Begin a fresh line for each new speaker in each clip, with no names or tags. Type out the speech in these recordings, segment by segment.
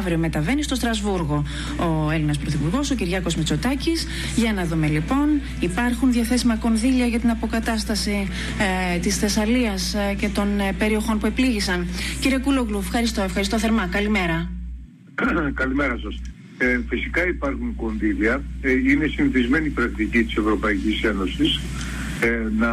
αύριο μεταβαίνει στο Στρασβούργο ο Έλληνας Πρωθυπουργός, ο Κυριάκος Μητσοτάκης. Για να δούμε λοιπόν, υπάρχουν διαθέσιμα κονδύλια για την αποκατάσταση ε, της Θεσσαλίας ε, και των ε, περιοχών που επλήγησαν. Κύριε Κούλογλου, ευχαριστώ, ευχαριστώ θερμά. Καλημέρα.
Καλημέρα σας. Ε, φυσικά υπάρχουν κονδύλια. Ε, είναι συνηθισμένη η πρακτική της Ευρωπαϊκής Ένωσης ε, να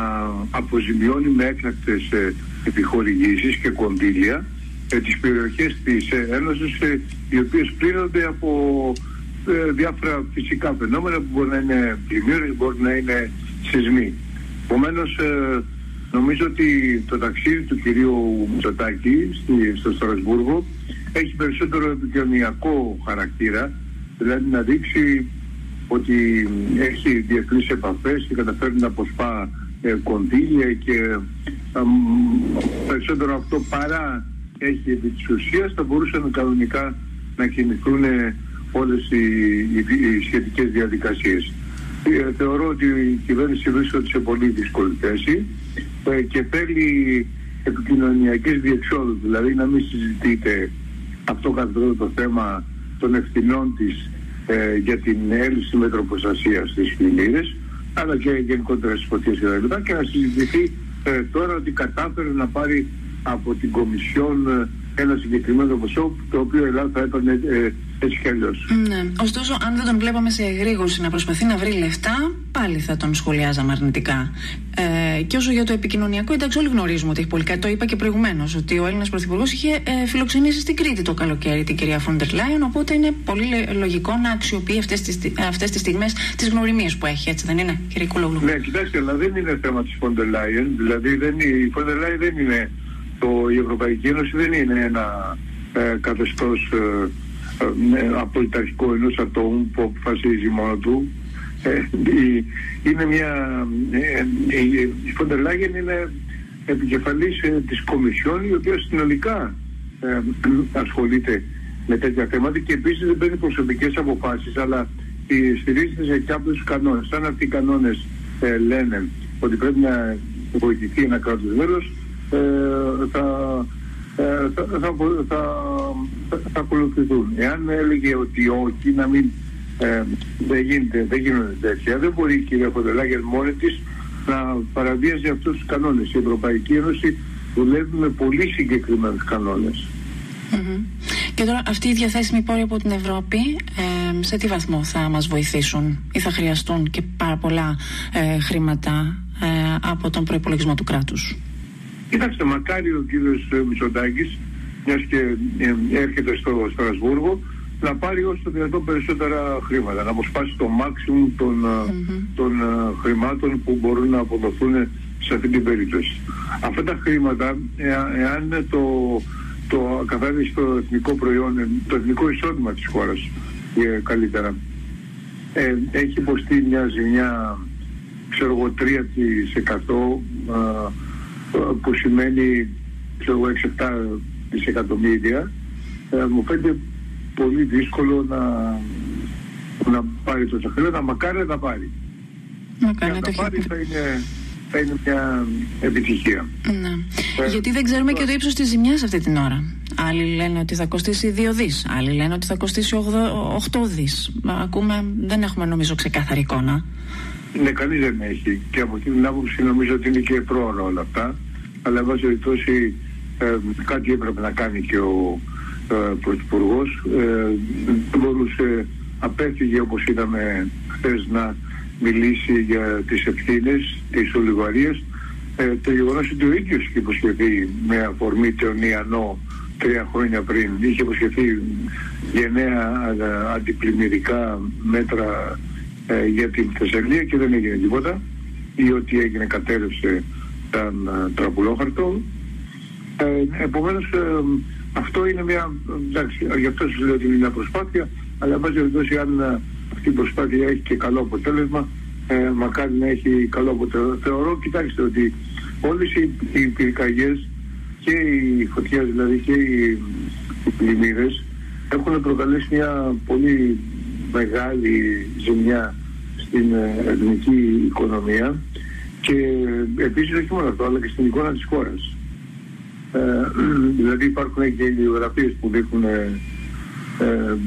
αποζημιώνει με έκτακτες ε, επιχορηγήσεις και κονδύλια ε, τις περιοχές της ε, Ένωσης ε, οι οποίες πλήρονται από διάφορα φυσικά φαινόμενα που μπορεί να είναι πλημμύρες, μπορεί να είναι σεισμοί. Επομένως, νομίζω ότι το ταξίδι του κυρίου Μητσοτάκη στο Στρασβούργο έχει περισσότερο επικοινωνιακό χαρακτήρα, δηλαδή να δείξει ότι έχει διεθνείς επαφές και καταφέρει να αποσπά ε, κονδύλια και ε, περισσότερο αυτό παρά έχει επί της ουσίας θα μπορούσαν κανονικά να κινηθούν όλες οι, οι, οι σχετικές διαδικασίες. Ε, θεωρώ ότι η κυβέρνηση βρίσκεται σε πολύ δύσκολη θέση ε, και θέλει επικοινωνιακές διεξόδους, δηλαδή να μην συζητείτε αυτό καθόλου το θέμα των ευθυνών της ε, για την έλλειψη μετροπροστασίας στις πλημμύρες αλλά και γενικότερα στις φωτιές και και να συζητηθεί ε, τώρα ότι κατάφερε να πάρει από την Κομισιόν ε, ένα συγκεκριμένο ποσό το οποίο η Ελλάδα θα έπαιρνε ε, έτσι κι αλλιώ.
Ναι. Ωστόσο, αν δεν τον βλέπαμε σε εγρήγορση να προσπαθεί να βρει λεφτά, πάλι θα τον σχολιάζαμε αρνητικά. Ε, και όσο για το επικοινωνιακό, εντάξει, όλοι γνωρίζουμε ότι έχει πολύ κάτι. Το είπα και προηγουμένως, ότι ο Έλληνας Πρωθυπουργός είχε ε, φιλοξενήσει στην Κρήτη το καλοκαίρι την κυρία Φόντερ Λάιον. Οπότε είναι πολύ λογικό να αξιοποιεί αυτές τις αυτές τις στιγμές τις γνωριμίες που έχει, έτσι δεν είναι, κύριε Κουλόγλου;
Ναι, κοιτάξτε, αλλά δεν είναι θέμα της Φόντερ Λάιεν. Δηλαδή, δεν, η Φόντερ Λάιεν δεν είναι. Το, η Ευρωπαϊκή Ένωση δεν είναι ένα ε, καθεστώς. Ε, ε, απολυταρχικό ενός ατόμου που αποφασίζει μόνο του. Ε, είναι μια... Ε, η Φόντερ Λάιεν είναι επικεφαλής της Κομισιόν η οποία συνολικά ασχολείται με τέτοια θέματα και επίσης δεν παίρνει προσωπικές αποφάσεις αλλά στηρίζεται σε κάποιους κανόνες. Αν αυτοί οι κανόνες λένε ότι πρέπει να βοηθηθεί ένα κράτος μέλος θα ε, θα, θα, θα, θα, ακολουθηθούν. Εάν έλεγε ότι όχι, να μην ε, δεν, γίνεται, δεν γίνονται τέτοια, δεν μπορεί η κυρία Φοντελάκη μόνη της να παραβίαζει αυτούς τους κανόνες. Η Ευρωπαϊκή Ένωση δουλεύει με πολύ συγκεκριμένους κανόνες.
Mm-hmm. Και τώρα αυτοί οι διαθέσιμοι πόροι από την Ευρώπη ε, σε τι βαθμό θα μας βοηθήσουν ή θα χρειαστούν και πάρα πολλά ε, χρήματα ε, από τον προϋπολογισμό του κράτους;
Κοιτάξτε, μακάρι ο κύριος ε, Μητσοτάκης, μιας και ε, έρχεται στο Στρασβούργο, να πάρει όσο το δυνατόν περισσότερα χρήματα, να αποσπάσει το μάξιμου των, mm-hmm. των χρημάτων που μπορούν να αποδοθούν σε αυτή την περίπτωση. Αυτά τα χρήματα, εάν το, το καθαρίσει το εθνικό προϊόν, το εθνικό εισόδημα της χώρας ε, καλύτερα, ε, έχει υποστεί μια ζημιά, ξέρω εγώ, 3% που σημαίνει ξέρω 6-7 δισεκατομμύρια ε, μου φαίνεται πολύ δύσκολο να, να πάρει το χρήματα, μακάρι να πάρει.
Μακάρι να
το πάρει θα είναι, θα είναι μια επιτυχία.
Ναι. Ε, Γιατί δεν ξέρουμε και το ύψος της ζημιάς αυτή την ώρα. Άλλοι λένε ότι θα κοστίσει 2 δις, άλλοι λένε ότι θα κοστίσει 8, 8 δις. Ακούμε, δεν έχουμε νομίζω ξεκάθαρη εικόνα.
Ναι, κανείς δεν έχει. Και από αυτή την άποψη νομίζω ότι είναι και πρόωρο όλα αυτά. Αλλά, εν πάση περιπτώσει, ε, κάτι έπρεπε να κάνει και ο ε, Πρωθυπουργός. Ε, δεν μπορούσε, απέφυγε όπως είδαμε χθες να μιλήσει για τις ευθύνες της ολιγαρίας. Ε, το γεγονός ότι ο ίδιος είχε υποσχεθεί με αφορμή τον Ιαννό τρία χρόνια πριν, είχε υποσχεθεί γενναία ε, αντιπλημμυρικά μέτρα ε, για την Θεσσαλία και δεν έγινε τίποτα ή ότι έγινε κατέρευσε ήταν ε, τραπουλόχαρτο. Ε, επομένως ε, αυτό είναι μια, εντάξει, γι' αυτό σας λέω ότι είναι μια προσπάθεια, αλλά εν πάση περιπτώσει αν ε, αυτή η προσπάθεια έχει και καλό αποτέλεσμα, ε, μακάρι να έχει καλό αποτέλεσμα. Θεωρώ, κοιτάξτε ότι όλες οι, οι πυρκαγιές και οι φωτιές δηλαδή και οι, οι πλημμύρες έχουν προκαλέσει μια πολύ μεγάλη ζημιά στην ε, ελληνική οικονομία και επίσης όχι μόνο αυτό αλλά και στην εικόνα της χώρας. Ε, δηλαδή υπάρχουν και γεωγραφίες που δείχνουν ε, ε,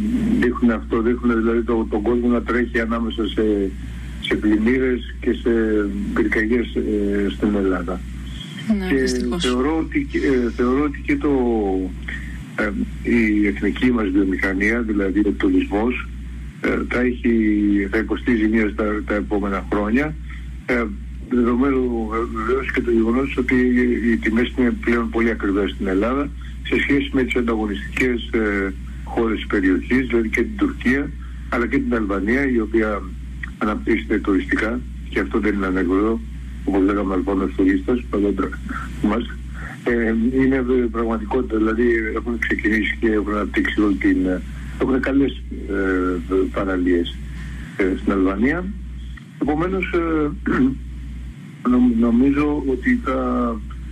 δείχνουν αυτό, δείχνουν δηλαδή το, τον κόσμο να τρέχει ανάμεσα σε, σε πλημμύρες και σε πυρκαγιές ε, στην Ελλάδα.
Ναι,
και
δυστυχώς.
θεωρώ ότι, ε, θεωρώ ότι και το, ε, η εθνική μας βιομηχανία, δηλαδή ο τουρισμός, ε, θα, έχει, θα υποστεί ζημία στα τα επόμενα χρόνια. Ε, δεδομένου βεβαίως και το γεγονός ότι οι τιμές είναι πλέον πολύ ακριβές στην Ελλάδα σε σχέση με τις ανταγωνιστικές ε, χώρες της περιοχής, δηλαδή και την Τουρκία, αλλά και την Αλβανία, η οποία αναπτύσσεται τουριστικά και αυτό δεν είναι ανέκδοτο, όπως λέγαμε αλβανός τουρίστας, παλιότερα μας. Ε, είναι πραγματικότητα, δηλαδή έχουν ξεκινήσει και έχουν αναπτύξει όλη την... ε, έχουν καλές ε, παραλίες ε, στην Αλβανία. Επομένως, ε, νομ- νομίζω ότι θα,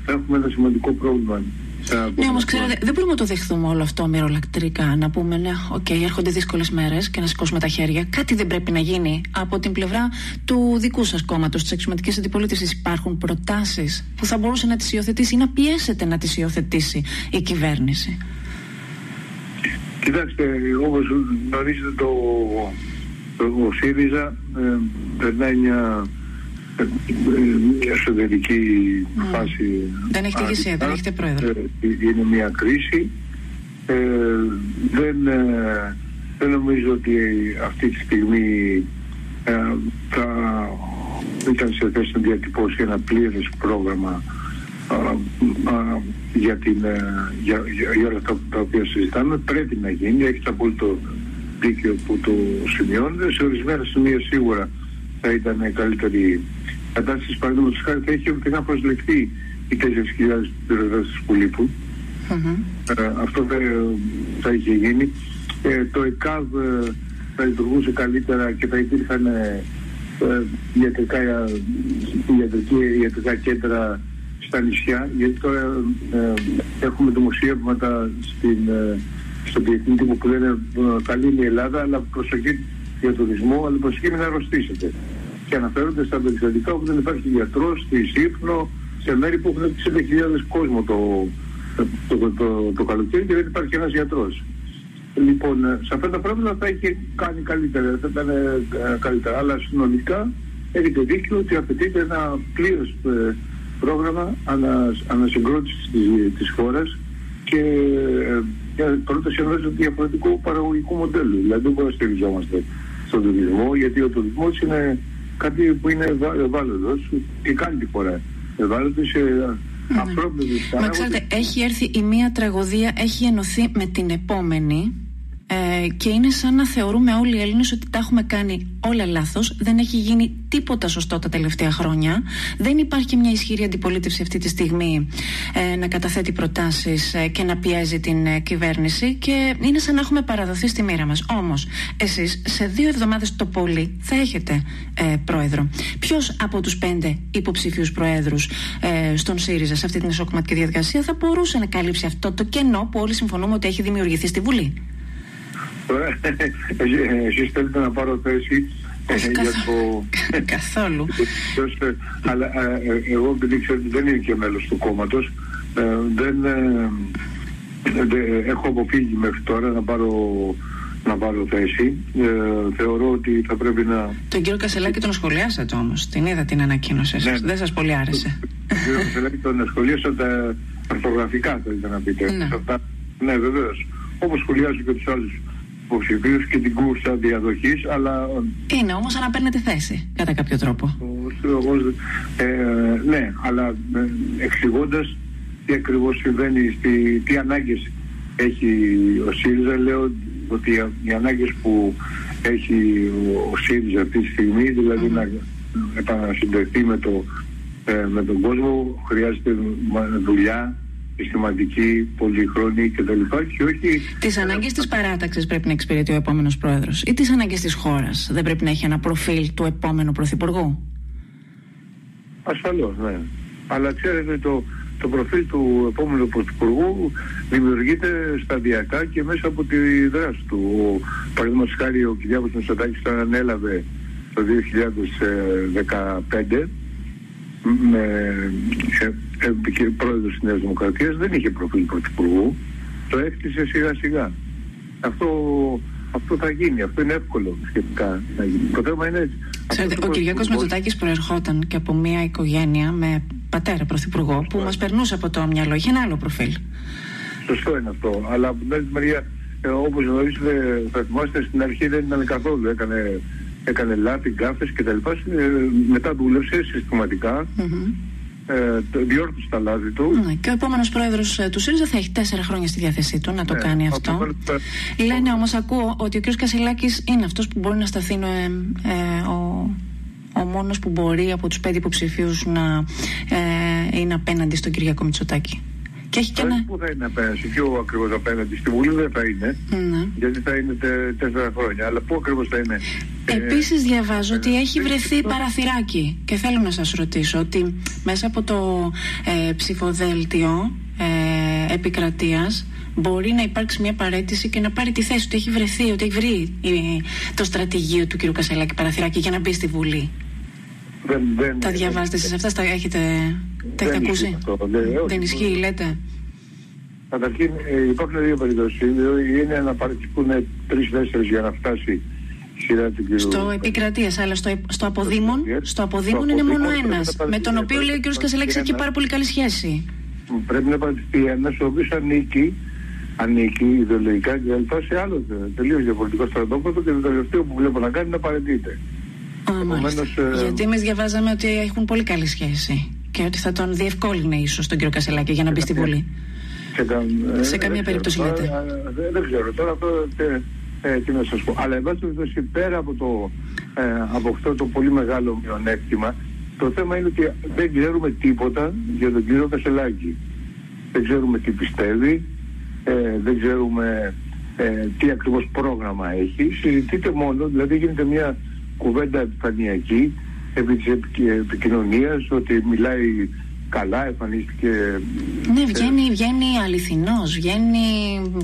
θα έχουμε ένα σημαντικό πρόβλημα. στα
Ναι,
επόμενα
όμως
χρόνια.
ξέρετε, δεν μπορούμε να το δεχθούμε όλο αυτό μοιρολατρικά. Να πούμε, ναι, οκ, έρχονται δύσκολες μέρες και να σηκώσουμε τα χέρια. Κάτι δεν πρέπει να γίνει από την πλευρά του δικού σας κόμματος, της αξιωματική αντιπολίτευσης. Υπάρχουν προτάσεις που θα μπορούσε να τις υιοθετήσει ή να πιέσετε να τις υιοθετήσει η κυβέρνηση.
Κοιτάξτε, όπως γνωρίζετε το, το ο ΣΥΡΙΖΑ ε, περνάει μια, ε, μια εσωτερική φάση.
Δεν έχετε ηγεσία, δεν
άδικα.
έχετε πρόεδρο.
Ε, είναι μια κρίση. Ε, δεν, ε, δεν νομίζω ότι αυτή τη στιγμή ε, θα ήταν σε θέση να διατυπώσει ένα πλήρες πρόγραμμα α, α, για, την, ε, για, για, για όλα αυτά τα οποία συζητάμε. Πρέπει να γίνει, έχεις το απόλυτο δίκαιο που το σημειώνεται. Σε ορισμένα σημεία σίγουρα θα ήταν καλύτερη κατάσταση. Παραδείγματος χάρη θα έχει να προσληφθεί οι 4.000 πυροδότες που λείπουν.
Μμμ.
Ε, αυτό θα, θα είχε γίνει. Ε, το ΕΚΑΒ ε, θα λειτουργούσε καλύτερα και θα υπήρχαν ε, ε, ιατρικά, ιατρική, ιατρικά κέντρα στα νησιά, γιατί τώρα ε, έχουμε δημοσίευματα στην, ε, στον διεθνή τύπο που λένε ε, καλή είναι η Ελλάδα, αλλά προσοχή για τουρισμό, αλλά προσοχή μην αρρωστήσετε. Και αναφέρονται στα περιστατικά όπου δεν υπάρχει γιατρός, στη Σύφνο, σε μέρη που έχουν 60.000 κόσμο το, το, το, το, το καλοκαίρι και δεν υπάρχει ένας γιατρός. Λοιπόν, ε, σε αυτά τα πράγματα θα είχε κάνει καλύτερα, θα ήταν ε, καλύτερα. Αλλά συνολικά έχετε δίκιο ότι απαιτείται ένα πλήρες ε, πρόγραμμα ανα, ανασυγκρότησης της, της χώρας και ε, μια πρόταση ενός διαφορετικού παραγωγικού μοντέλου. Δηλαδή δεν μπορούμε να στηριζόμαστε στον τουρισμό, γιατί ο τουρισμός είναι κάτι που είναι ευα- ευάλωτος και κάνει τη χώρα ευάλωτη σε απρόβλεπτες
Μα ξέρετε, έχει έρθει η μία τραγωδία, έχει ενωθεί με την επόμενη ε, και είναι σαν να θεωρούμε όλοι οι Έλληνες ότι τα έχουμε κάνει όλα λάθος, δεν έχει γίνει τίποτα σωστό τα τελευταία χρόνια, δεν υπάρχει μια ισχυρή αντιπολίτευση αυτή τη στιγμή ε, να καταθέτει προτάσεις ε, και να πιέζει την ε, κυβέρνηση και είναι σαν να έχουμε παραδοθεί στη μοίρα μας. Όμως, εσείς σε δύο εβδομάδες το πολύ θα έχετε ε, πρόεδρο. Ποιος από τους πέντε υποψήφιους προέδρους ε, στον ΣΥΡΙΖΑ σε αυτή την ισοκομματική διαδικασία θα μπορούσε να καλύψει αυτό το κενό που όλοι συμφωνούμε ότι έχει δημιουργηθεί στη Βουλή;
Τώρα, ε, εσείς θέλετε να πάρω θέση ε,
Όχι,
για
καθόλου.
το...
Καθόλου.
Ποιος, ε, αλλά ε, ε, εγώ επειδή ξέρω ότι δεν είμαι και μέλος του κόμματος, ε, δεν, ε, δεν- έχω αποφύγει μέχρι τώρα να πάρω, να πάρω θέση. Ε, θεωρώ ότι θα πρέπει να...
Τον κύριο Κασελάκη τον σχολιάσατε όμως. Την είδα την ανακοίνωσή σας.
Ναι.
Δεν σας πολύ άρεσε.
Θέλω δηλαδή τον σχολίασα τα ορθογραφικά θέλετε να πείτε.
Ναι.
Αυτά, ναι βεβαίως. Όπως σχολιάζω και τους άλλους υποψηφίους και την κούρσα διαδοχής, αλλά
Είναι όμως αν παίρνετε θέση, κατά κάποιο τρόπο.
Εγώ, ε, ναι, αλλά ε, εξηγώντας τι ακριβώς συμβαίνει, στη, τι ανάγκες έχει ο ΣΥΡΙΖΑ, λέω ότι οι, οι ανάγκες που έχει ο, ο ΣΥΡΙΖΑ αυτή τη στιγμή, δηλαδή να επανασυντεθεί με, το, ε, με τον κόσμο, χρειάζεται μα- δουλειά, συστηματική, πολυχρόνη κτλ. Και όχι
Τις ανάγκες της παράταξης πρέπει να εξυπηρετεί ο επόμενος πρόεδρος ή τις ανάγκες της χώρας. Δεν πρέπει να έχει ένα προφίλ του επόμενου πρωθυπουργού;
Ασφαλώς, ναι. Αλλά ξέρετε το, το προφίλ του επόμενου πρωθυπουργού δημιουργείται σταδιακά και μέσα από τη δράση του. Ο, παραδείγματος χάρη ο Κυριάκος Μητσοτάκης όταν ανέλαβε το 2015 με ε, ε, και πρόεδρος της Νέας Δημοκρατίας δεν είχε προφίλ πρωθυπουργού. Το έκτισε σιγά σιγά. Αυτό, αυτό θα γίνει, αυτό είναι εύκολο σχετικά να γίνει. Το θέμα είναι...
Ξέρετε, ο Κυριάκος Μητσοτάκης προερχόταν και από μια οικογένεια με πατέρα πρωθυπουργό που μας περνούσε από το μυαλό, είχε ένα άλλο προφίλ.
Σωστό είναι αυτό, αλλά από την άλλη μεριά ε, όπως γνωρίζετε, θα θυμάστε στην αρχή δεν ήταν καθόλου, έκανε, έκανε λάθη, γκάφες κτλ. Ε, μετά δούλευσε συστηματικά, mm-hmm. Ε, διόρθωσε τα λάθη του.
Ναι, και ο επόμενος πρόεδρος ε, του ΣΥΡΙΖΑ θα έχει τέσσερα χρόνια στη διάθεσή του να το ναι, κάνει αυτό. Λένε όμως, ακούω ότι ο κ. Κασιλάκη είναι αυτός που μπορεί να σταθεί ε, ε, ο, ο μόνος που μπορεί από τους πέντε υποψηφίους να ε, είναι απέναντι στον Κυριακό Μητσοτάκη.
Και έχει και ένα... Πού θα είναι απέναντι, ποιο ακριβώ απέναντι, στη Βουλή δεν θα είναι, ναι. γιατί θα είναι τε, τέσσερα χρόνια. Αλλά πού ακριβώ θα είναι.
Επίση, ε, διαβάζω ότι ε, έχει βρεθεί παραθυράκι. Και θέλω να σα ρωτήσω ότι μέσα από το ε, ψηφοδέλτιο ε, επικρατεία μπορεί να υπάρξει μια παρέτηση και να πάρει τη θέση του. Έχει βρεθεί, ότι έχει βρει το στρατηγείο του κ. Κασελάκη παραθυράκι για να μπει στη Βουλή.
Δεν, δεν,
τα διαβάζετε εσείς αυτά, τα έχετε, τα έχετε ακούσει; δεν, δεν ισχύει, λέτε;
Καταρχήν ε, υπάρχουν δύο περιπτώσεις. Είναι να παρακολουθούν τρει-τέσσερι για να φτάσει η σειρά του κ.
Στο επικρατείας, αλλά στο, στο αποδήμον, στο αποδήμον είναι μόνο ένας. Με τον οποίο λέει ο κ. Κασελάκης έχει πάρα πολύ καλή σχέση.
Πρέπει να παρακολουθεί ένας ο οποίος ανήκει ανήκει ιδεολογικά και λοιπά σε άλλο τελείως διαφορετικό στρατόπεδο και το τελευταίο που βλέπω να κάνει είναι να παρετείται.
Ε, Γιατί εμείς διαβάζαμε ότι έχουν πολύ καλή σχέση και ότι θα τον διευκόλυνε ίσως τον κύριο Κασελάκη για να μπει στη Βουλή.
Σε,
σε καμία περίπτωση λέτε.
Δεν, δεν ξέρω τώρα αυτό ε, τι να σας πω. Αλλά εν πάση περιπτώσει πέρα από, το, ε, από αυτό το πολύ μεγάλο μειονέκτημα το θέμα είναι ότι δεν ξέρουμε τίποτα για τον κύριο Κασελάκη. Δεν ξέρουμε τι πιστεύει, ε, δεν ξέρουμε ε, τι ακριβώς πρόγραμμα έχει. Συζητείται μόνο, δηλαδή γίνεται μια κουβέντα επιφανειακή επί της επικοινωνίας ότι μιλάει καλά, εμφανίστηκε.
Ναι, βγαίνει, ε... βγαίνει αληθινός. Βγαίνει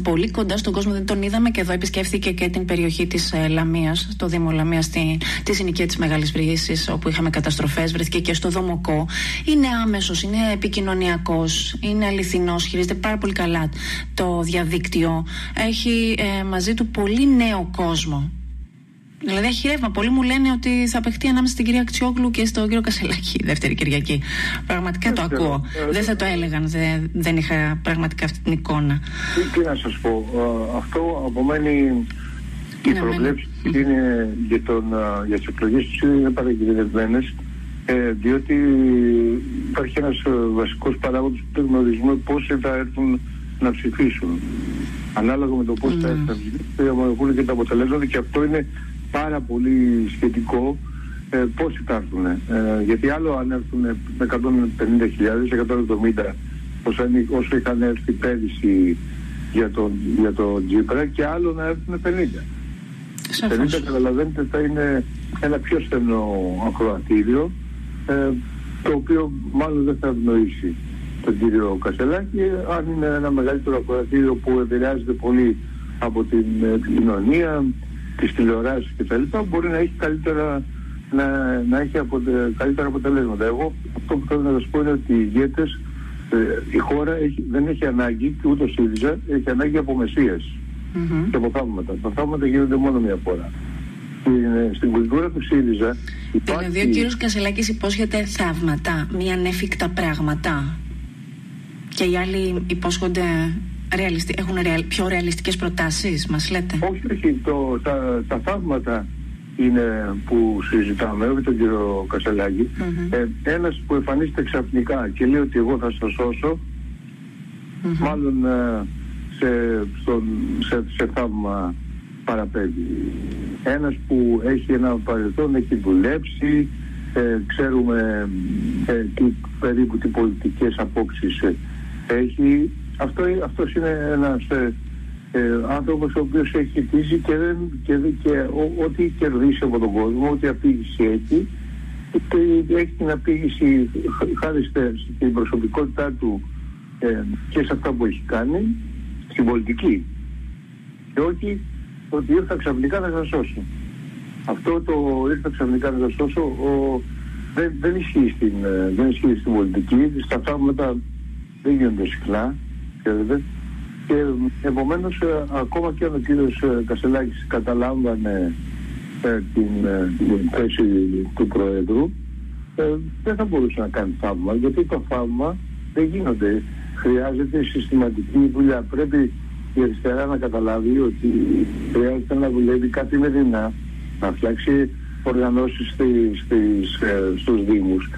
πολύ κοντά στον κόσμο. Δεν τον είδαμε και εδώ επισκέφθηκε και την περιοχή της ε, Λαμίας, το Δήμο Λαμίας, στη, τη συνοικία της Μεγάλης Βρύσης, όπου είχαμε καταστροφές. Βρέθηκε και στο Δομοκό. Είναι άμεσος, είναι επικοινωνιακός, είναι αληθινός. Χειρίζεται πάρα πολύ καλά το διαδίκτυο. Έχει ε, μαζί του πολύ νέο κόσμο. Δηλαδή έχει ρεύμα. Πολλοί μου λένε ότι θα παιχτεί ανάμεσα στην κυρία Αξιόγλου και στον κύριο Κασελάκη δεύτερη Κυριακή. Πραγματικά το ακούω. Ε, δεν θα το έλεγαν, δεν, δεν είχα πραγματικά αυτή την εικόνα.
Τι, τι να σας πω, αυτό απομένει. Οι προβλέψει είναι για, τον, για τις εκλογές τους είναι παρακινδυνευμένε. Ε, διότι υπάρχει ένας ε, βασικός παράγοντας που δεν γνωρίζουμε πώς θα έρθουν να ψηφίσουν. Ανάλογα με το πώς θα έρθουν να ψηφίσουν, και τα αποτελέσματα και αυτό είναι πάρα πολύ σχετικό ε, πόσοι θα έρθουν. Ε, γιατί άλλο αν έρθουν με 150.000, 170 όσο, όσο είχαν έρθει πέρυσι για τον, για το Τζίπρα και άλλο να έρθουν 50. 50 καταλαβαίνετε θα είναι ένα πιο στενό ακροατήριο ε, το οποίο μάλλον δεν θα ευνοήσει τον κύριο Κασελάκη αν είναι ένα μεγαλύτερο ακροατήριο που επηρεάζεται πολύ από την επικοινωνία, τις τηλεοράσεις κτλ. μπορεί να έχει καλύτερα, να, να έχει αποτε, καλύτερα αποτελέσματα. Εγώ αυτό που θέλω να σας πω είναι ότι οι ηγέτες, ε, η χώρα έχει, δεν έχει ανάγκη και ούτε ΣΥΡΙΖΑ έχει ανάγκη από μεσίες mm-hmm. και από θαύματα. Τα θαύματα γίνονται μόνο μια φορά. Στην, ε, στην κουλτούρα του ΣΥΡΙΖΑ
υπάρχει... Δηλαδή ο κύριος Κασελάκης υπόσχεται θαύματα, μη ανέφικτα πράγματα και οι άλλοι υπόσχονται ρεαλιστι... έχουν ρεαλ... πιο ρεαλιστικές προτάσεις, μας λέτε;
Όχι, όχι. Το, τα, τα θαύματα είναι που συζητάμε, όχι τον κύριο Κασελάκη. Mm-hmm. Ε, ένας που εμφανίζεται ξαφνικά και λέει ότι εγώ θα σας σώσω, mm-hmm. μάλλον ε, σε, στον, σε, σε θαύμα παραπέμπει. Ένας που έχει ένα παρελθόν, έχει δουλέψει, ε, ξέρουμε ε, τι, περίπου τι πολιτικές απόψεις έχει αυτό, αυτός είναι ένας ε, ε, άνθρωπος ο οποίος έχει χτίσει και, δεν, και, και ό,τι κερδίσει από τον κόσμο, ό,τι απήγηση έχει, και έχει την απήγηση χάρη στην προσωπικότητά του ε, και σε αυτά που έχει κάνει, στην πολιτική. Και όχι ότι ήρθα ξαφνικά να σας σώσω. Αυτό το ήρθα ξαφνικά να σας σώσω ο, δεν, δεν, ισχύει στην, ε, δεν ισχύει στην πολιτική. Στα θαύματα δεν γίνονται συχνά ξέρετε. Και επομένως ακόμα και αν ο κύριος Κασελάκης καταλάμβανε την, την θέση του Προέδρου δεν θα μπορούσε να κάνει θαύμα γιατί το θαύμα δεν γίνονται. Χρειάζεται συστηματική δουλειά. Πρέπει η αριστερά να καταλάβει ότι χρειάζεται να δουλεύει καθημερινά, να φτιάξει οργανώσεις στις, στις, ε, στους Δήμους,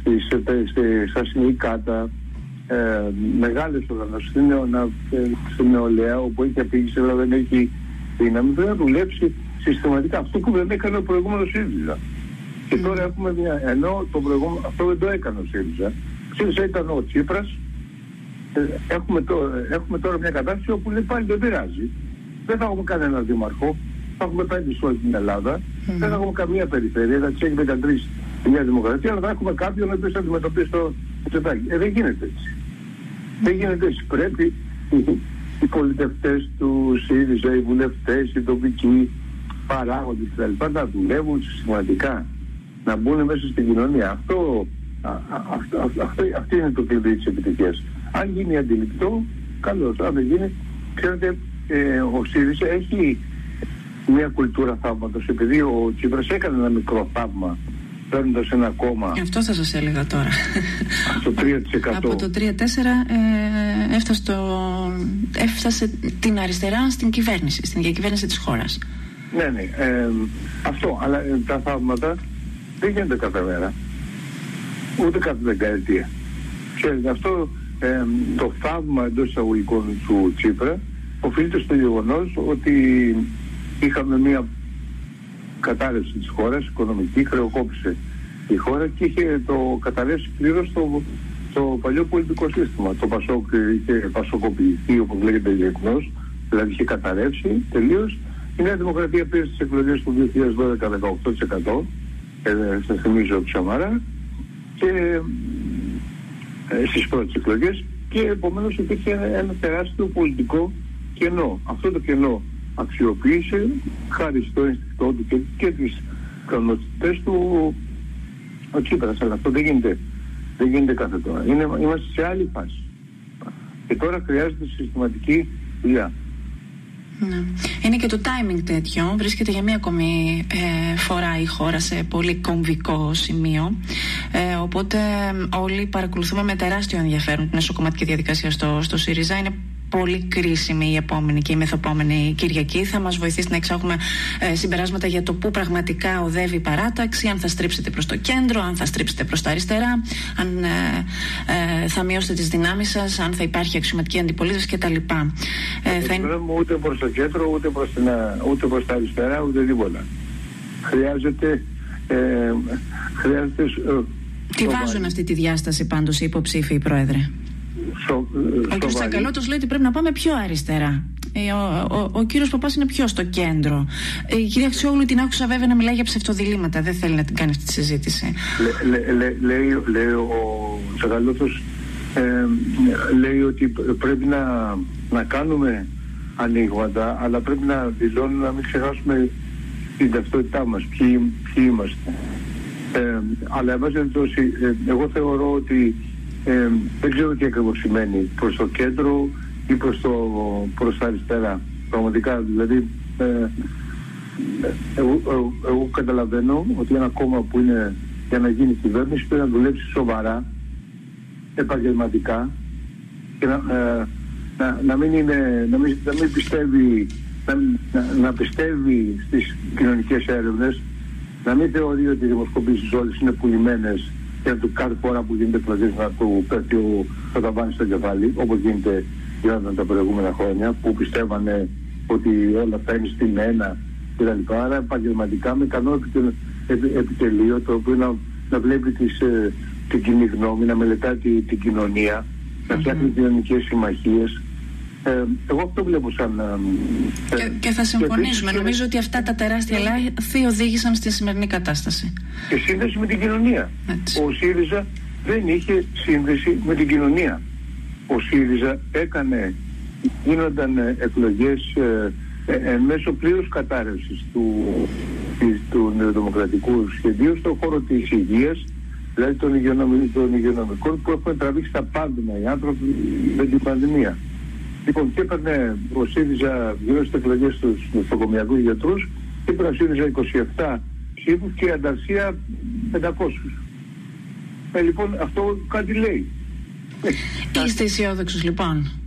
στις, στα συνδικάτα, ε, μεγάλες οργανώσεις, στην, νεονα, στην νεολαία, όπου έχει απήγηση, αλλά δεν έχει δύναμη, πρέπει να δουλέψει συστηματικά. Αυτό που δεν έκανε ο προηγούμενος ΣΥΡΙΖΑ. Και τώρα έχουμε μια, ενώ το προηγούμενο, αυτό δεν το έκανε ο ΣΥΡΙΖΑ. Ο ΣΥΡΙΖΑ ήταν ο Τσίπρας, ε, έχουμε, τώρα, έχουμε τώρα μια κατάσταση όπου λέει πάλι δεν πειράζει. Δεν θα έχουμε κανένα δήμαρχο, θα έχουμε πέντε σε όλη την Ελλάδα, δεν θα έχουμε καμία περιφέρεια, θα τις έχει 13 η Νέα Δημοκρατία, αλλά θα έχουμε κάποιον ο οποίος θα αντιμετωπίσει το τσετάκι. Ε, δεν γίνεται έτσι. Δεν γίνεται έτσι. Πρέπει οι πολιτευτές τους ΣΥΡΙΖΑ, οι βουλευτές, οι τοπικοί παράγοντες κτλ. να δουλεύουν συστηματικά, να μπουν μέσα στην κοινωνία. Αυτό, α, αυτό, αυτό, αυτό είναι το κλειδί της επιτυχίας. Αν γίνει αντιληπτό, καλώς. Αν δεν γίνει, ξέρετε, ε, ο ΣΥΡΙΖΑ έχει μια κουλτούρα θαύματος. Επειδή ο Τσίπρας έκανε ένα μικρό θαύμα παίρνοντας ένα κόμμα...
Αυτό θα σας έλεγα τώρα.
Στο 3%.
Από το 3-4 ε, έφτασε, το, έφτασε την αριστερά στην κυβέρνηση, στην διακυβέρνηση της χώρας.
Ναι, ναι. Ε, αυτό. Αλλά ε, τα θαύματα δεν γίνονται κάθε μέρα. Ούτε κάθε δεκαετία. Ξέρετε, αυτό ε, το θαύμα εντός εισαγωγικών του Τσίπρα οφείλεται στο γεγονός ότι είχαμε μια κατάρρευση της χώρας, οικονομική, χρεοκόπησε η χώρα και είχε το καταρρεύσει πλήρως το, το παλιό πολιτικό σύστημα. Το Πασόκ είχε πασοκοποιηθεί όπως λέγεται διεθνώς, δηλαδή είχε καταρρεύσει τελείως. Η Νέα Δημοκρατία πήρε στις εκλογές του 2012 18%, ε, σας θυμίζω Σαμάρα, και ε, στις πρώτες εκλογές και επομένως υπήρχε ένα, ένα τεράστιο πολιτικό κενό. Αυτό το κενό αξιοποίησε χάρη στο αίσθητό του και, και τις κανονιστές του ο Τσίπρας. Αλλά αυτό δεν γίνεται, δεν γίνεται κάθε τώρα. Είναι, είμαστε σε άλλη φάση. Και τώρα χρειάζεται συστηματική δουλειά.
Ναι. Είναι και το timing τέτοιο. Βρίσκεται για μία ακόμη ε, φορά η χώρα σε πολύ κομβικό σημείο. Ε, οπότε όλοι παρακολουθούμε με τεράστιο ενδιαφέρον την εσωκομματική διαδικασία στο, στο ΣΥΡΙΖΑ. Είναι πολύ κρίσιμη η επόμενη και η μεθοπόμενη Κυριακή. Θα μας βοηθήσει να εξάγουμε ε, συμπεράσματα για το πού πραγματικά οδεύει η παράταξη, αν θα στρίψετε προς το κέντρο, αν θα στρίψετε προς τα αριστερά, αν ε, ε, θα μειώσετε τις δυνάμεις σας, αν θα υπάρχει αξιωματική αντιπολίτευση κτλ. Ε,
θα είναι... Ούτε προς το κέντρο, ούτε προς ούτε προς τα αριστερά, ούτε τίποτα. Χρειάζεται. Ε, χρειάζεται
Τι βάζουν αυτή τη διάσταση πάντως οι υποψήφοι, Πρόεδρε.
Σο,
ο κ. Τσακαλώτος λέει ότι πρέπει να πάμε πιο αριστερά. Ε, ο, ο, ο κύριος Παπάς είναι πιο στο κέντρο. Ε, η κυρία Αξιόγλου την άκουσα βέβαια να μιλάει για ψευτοδιλήμματα. Δεν θέλει να την κάνει αυτή τη συζήτηση.
Λέ, λέ, λέ, λέει, λέει ο Τσακαλώτος ε, λέει ότι πρέπει να, να κάνουμε ανοίγματα, αλλά πρέπει να δηλώνουμε να μην ξεχάσουμε την ταυτότητά μας, ποιοι, ποιοι είμαστε. Ε, αλλά εν ε, εγώ θεωρώ ότι ε, δεν ξέρω τι ακριβώς σημαίνει προς το κέντρο ή προς, το, προς τα αριστερά. Πραγματικά δηλαδή ε, εγώ, εγώ, εγώ, καταλαβαίνω ότι ένα κόμμα που είναι για να γίνει κυβέρνηση πρέπει να δουλέψει σοβαρά, επαγγελματικά και να, ε, να, να, μην, είναι, να, μην, να μην πιστεύει να, να, να πιστεύει στις κοινωνικές έρευνες να μην θεωρεί ότι οι δημοσκοπήσεις όλες είναι πουλημένες και του κάθε φορά που γίνεται πλαζής να του πέφτει ο καταβάνει στο κεφάλι, όπως γίνεται γινόταν τα προηγούμενα χρόνια, που πιστεύανε ότι όλα αυτά είναι στην ένα κτλ. Άρα επαγγελματικά με κανό επιτελείο το οποίο να, να βλέπει τις, ε, την κοινή γνώμη, να μελετά τη, την κοινωνία, να φτιάχνει mm-hmm. κοινωνικές συμμαχίες, ε, εγώ αυτό βλέπω σαν...
Ε, και, και θα συμφωνήσουμε. Νομίζω ότι αυτά τα τεράστια λάθη οδήγησαν στη σημερινή κατάσταση.
Και σύνδεση με την κοινωνία. Ο ΣΥΡΙΖΑ δεν είχε σύνδεση με την κοινωνία. Ο ΣΥΡΙΖΑ έκανε, γίνονταν εκλογές ε, ε, μέσω πλήρους κατάρρευσης του, του νεοδημοκρατικού σχεδίου στον χώρο της υγείας, δηλαδή των υγειονομικών, που έχουν τραβήξει τα πάντα οι άνθρωποι με την πανδημία. Λοιπόν, και έπαιρνε ο ΣΥΡΙΖΑ γύρω στις εκλογές τους νοσοκομιακούς γιατρούς και έπαιρνε ο ΣΥΡΙΖΑ 27 ψήφους και η Ανταρσία 500. Ε, λοιπόν, αυτό κάτι λέει.
Είστε αισιόδοξος λοιπόν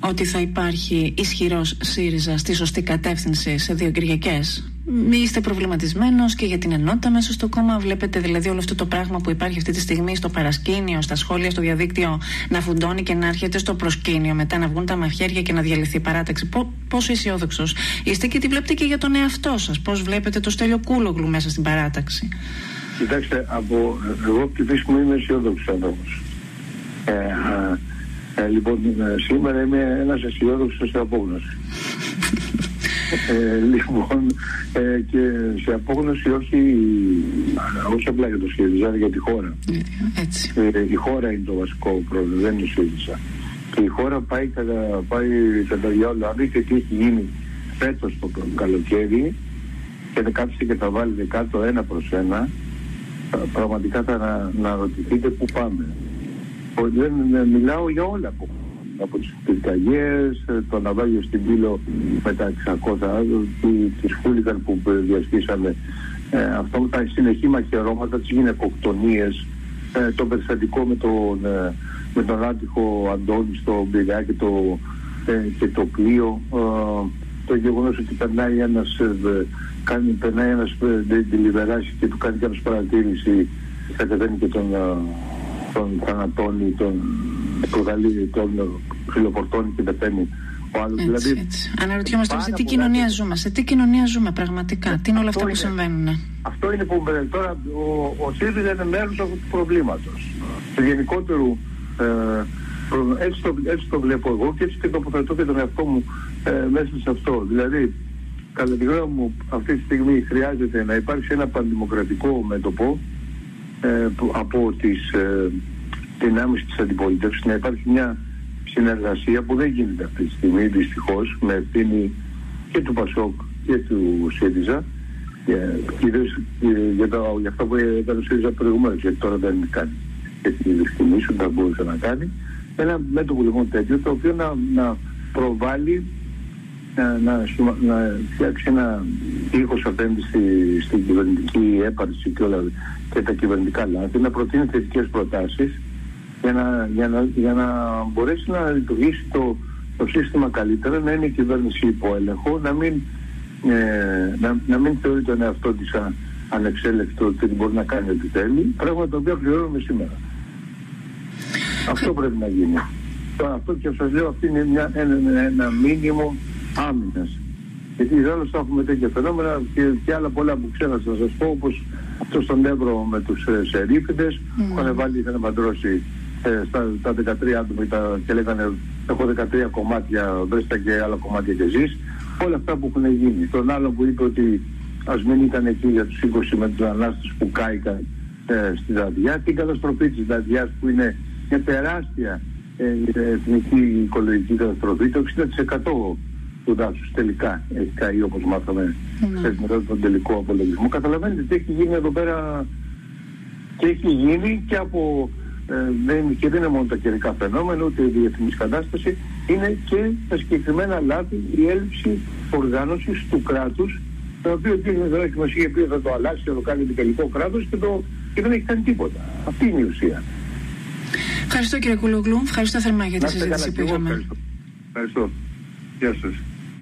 ότι θα υπάρχει ισχυρός ΣΥΡΙΖΑ στη σωστή κατεύθυνση σε δύο Κυριακές. Είστε προβληματισμένος και για την ενότητα μέσα στο κόμμα. Βλέπετε δηλαδή όλο αυτό το πράγμα που υπάρχει αυτή τη στιγμή στο παρασκήνιο, στα σχόλια, στο διαδίκτυο να φουντώνει και να έρχεται στο προσκήνιο. Μετά να βγουν τα μαχαίρια και να διαλυθεί η παράταξη. πόσο αισιόδοξος είστε και τι βλέπετε και για τον εαυτό σας. Πώς βλέπετε το στέλιο κούλογλου μέσα στην παράταξη.
Κοιτάξτε, από, εγώ από τη φύση μου είμαι αισιόδοξος άνθρωπος. Ε, ε, λοιπόν, ε, σήμερα είμαι ένας αισιόδοξος σε απόγνωση. Ε, λοιπόν, ε, και σε απόγνωση όχι, όχι απλά για το ΣΥΡΙΖΑ, για τη χώρα.
Έτσι.
Ε, η χώρα είναι το βασικό πρόβλημα, δεν είναι η ΣΥΡΙΖΑ. Και η χώρα πάει κατά, πάει κατά διάολο. Αν δείτε τι έχει γίνει φέτος το καλοκαίρι και δεν κάτσετε και θα βάλετε κάτω ένα προς ένα, πραγματικά θα να, να ρωτηθείτε πού πάμε. Δεν μιλάω για όλα που από τις πυρκαγιές, ε, το ναυάγιο στην Πύλο με τα 600 τις χούλιγκαν που διασχίσαμε, ε, αυτό τα συνεχή μαχαιρώματα, τις γυναικοκτονίες, ε, το περιστατικό με τον, ε, με τον άτυχο Αντώνη στο Μπυριά και το, ε, και το πλοίο, το γεγονός ότι περνάει ένας, κάνει, περνάει ένας και του κάνει κάποιος παρατήρηση, κατεβαίνει και τον, τον θανατώνει, τον προκαλεί τον φιλοπορτώνει και πεθαίνει ο άλλος.
Έτσι, δηλαδή, έτσι. Αναρωτιόμαστε σε τι κοινωνία ζούμε, σε τι κοινωνία ζούμε πραγματικά, τι είναι όλα αυτά που συμβαίνουν.
Αυτό είναι που τώρα ο, ο ΣΥΡΙΖΑ είναι μέρος αυτού του προβλήματος. Του γενικότερου ε, έτσι, το, έτσι το βλέπω εγώ και έτσι και τοποθετώ και τον εαυτό μου ε, μέσα σε αυτό. Δηλαδή, κατά τη γνώμη μου, αυτή τη στιγμή χρειάζεται να υπάρξει ένα πανδημοκρατικό μέτωπο ε, από τις ε, δυνάμεις της αντιπολίτευσης. Να υπάρχει μια συνεργασία που δεν γίνεται αυτή τη στιγμή δυστυχώς με ευθύνη και του Πασόκ και του ΣΥΡΙΖΑ. Κυρίως για, το, για αυτό που έκανε ο ΣΥΡΙΖΑ προηγουμένως γιατί τώρα δεν κάνει και την ότι θα μπορούσε να κάνει. Ένα μέτωπο λοιπόν τέτοιο το οποίο να, να προβάλλει να, να, να φτιάξει ένα ήχος απέναντι στη, στην κυβερνητική έπαρση και, όλα, και τα κυβερνητικά λάθη, να προτείνει θετικές προτάσεις για να, για να, για να μπορέσει να λειτουργήσει το, το σύστημα καλύτερα, να είναι η κυβέρνηση υπό έλεγχο, να μην, ε, να, να μην θεωρεί τον εαυτό της ανεξέλεκτο ότι δεν μπορεί να κάνει ό,τι θέλει, πράγμα το οποίο πληρώνουμε σήμερα. Αυτό πρέπει να γίνει. Τώρα αυτό και σας λέω αυτή είναι μια, ένα, ένα μήνυμο άμυνας. Γιατί άλλως θα έχουμε τέτοια φαινόμενα και, και άλλα πολλά που ξέρω να σας πω όπως αυτό στον Εύρο με τους ε, σερίφιδες mm. που είχαν βάλει, είχαν παντρώσει ε, στα, στα 13 άτομα τα, και λέγανε έχω 13 κομμάτια, βρέστα και άλλα κομμάτια και ζεις. Όλα αυτά που έχουν γίνει. Τον άλλο που είπε ότι ας μην ήταν εκεί για τους 20 με τους ανάστες που κάηκαν ε, στη Δαδιά, την καταστροφή της Δαδιάς που είναι μια τεράστια ε, εθνική οικολογική καταστροφή, το 60% του δάσους τελικά έχει καεί όπως μάθαμε mm. μετά τον τελικό απολογισμό. Καταλαβαίνετε τι έχει γίνει εδώ πέρα και έχει γίνει και από ε, δεν, και δεν είναι μόνο τα καιρικά φαινόμενα, ούτε η διεθνής κατάσταση, είναι και τα συγκεκριμένα λάθη, η έλλειψη οργάνωσης του κράτους, το οποίο ο κ. Μηδράκης μας είχε πει θα το αλλάξει, θα το κάνει το τελικό κράτος και, το, και δεν έχει κάνει τίποτα. Αυτή είναι η ουσία.
Ευχαριστώ κύριε Κουλογλού, ευχαριστώ θερμά για τη συζήτηση που είχαμε.
Ευχαριστώ. ευχαριστώ. Γεια σας.